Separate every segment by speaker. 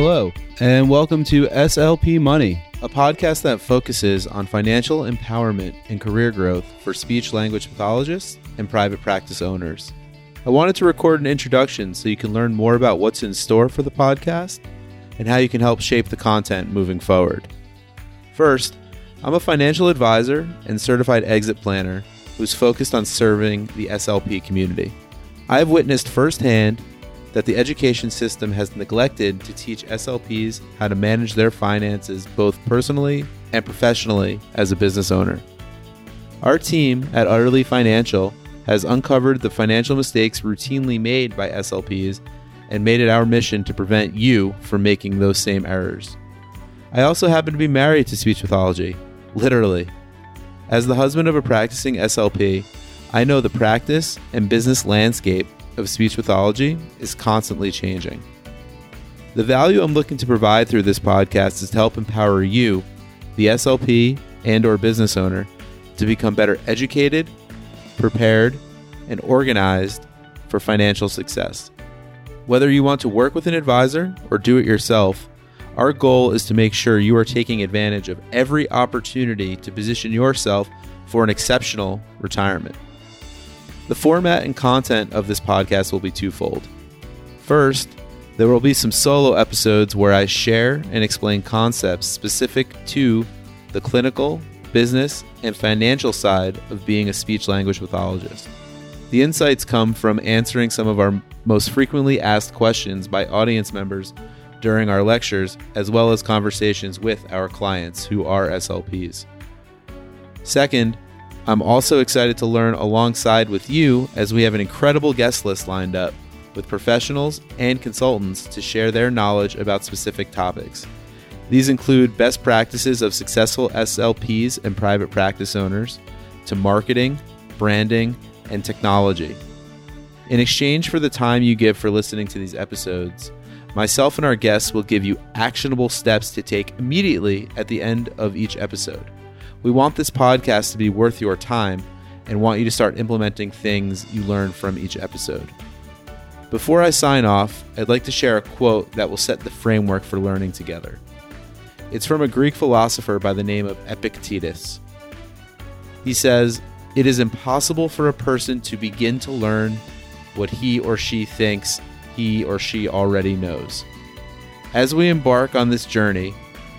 Speaker 1: Hello, and welcome to SLP Money, a podcast that focuses on financial empowerment and career growth for speech language pathologists and private practice owners. I wanted to record an introduction so you can learn more about what's in store for the podcast and how you can help shape the content moving forward. First, I'm a financial advisor and certified exit planner who's focused on serving the SLP community. I have witnessed firsthand that the education system has neglected to teach SLPs how to manage their finances both personally and professionally as a business owner. Our team at Utterly Financial has uncovered the financial mistakes routinely made by SLPs and made it our mission to prevent you from making those same errors. I also happen to be married to speech pathology, literally. As the husband of a practicing SLP, I know the practice and business landscape of speech pathology is constantly changing. The value I'm looking to provide through this podcast is to help empower you, the SLP and or business owner, to become better educated, prepared, and organized for financial success. Whether you want to work with an advisor or do it yourself, our goal is to make sure you are taking advantage of every opportunity to position yourself for an exceptional retirement. The format and content of this podcast will be twofold. First, there will be some solo episodes where I share and explain concepts specific to the clinical, business, and financial side of being a speech language pathologist. The insights come from answering some of our most frequently asked questions by audience members during our lectures, as well as conversations with our clients who are SLPs. Second, I'm also excited to learn alongside with you as we have an incredible guest list lined up with professionals and consultants to share their knowledge about specific topics. These include best practices of successful SLPs and private practice owners, to marketing, branding, and technology. In exchange for the time you give for listening to these episodes, myself and our guests will give you actionable steps to take immediately at the end of each episode. We want this podcast to be worth your time and want you to start implementing things you learn from each episode. Before I sign off, I'd like to share a quote that will set the framework for learning together. It's from a Greek philosopher by the name of Epictetus. He says, It is impossible for a person to begin to learn what he or she thinks he or she already knows. As we embark on this journey,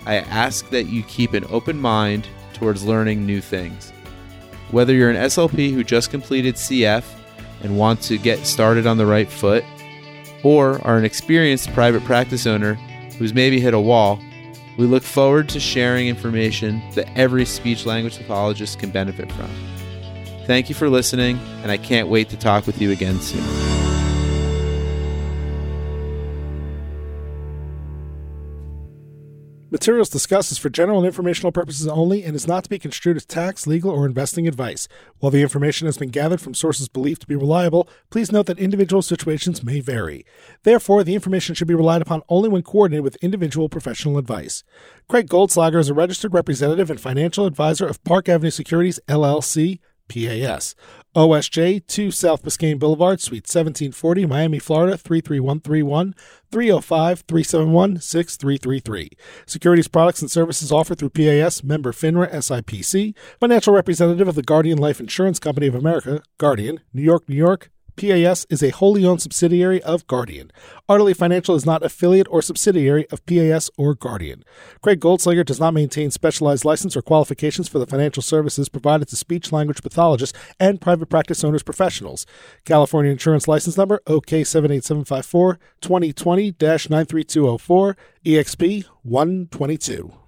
Speaker 1: I ask that you keep an open mind towards learning new things. Whether you're an SLP who just completed CF and want to get started on the right foot, or are an experienced private practice owner who's maybe hit a wall, we look forward to sharing information that every speech language pathologist can benefit from. Thank you for listening, and I can't wait to talk with you again soon.
Speaker 2: Materials discussed is for general and informational purposes only and is not to be construed as tax, legal, or investing advice. While the information has been gathered from sources believed to be reliable, please note that individual situations may vary. Therefore, the information should be relied upon only when coordinated with individual professional advice. Craig Goldslager is a registered representative and financial advisor of Park Avenue Securities, LLC, PAS. OSJ 2 South Biscayne Boulevard, Suite 1740, Miami, Florida 33131, 305 371 6333. Securities products and services offered through PAS, member FINRA SIPC, financial representative of the Guardian Life Insurance Company of America, Guardian, New York, New York, PAS is a wholly owned subsidiary of Guardian. Utterly Financial is not affiliate or subsidiary of PAS or Guardian. Craig Goldslager does not maintain specialized license or qualifications for the financial services provided to speech language pathologists and private practice owners professionals. California Insurance License Number OK78754 2020 93204 EXP 122.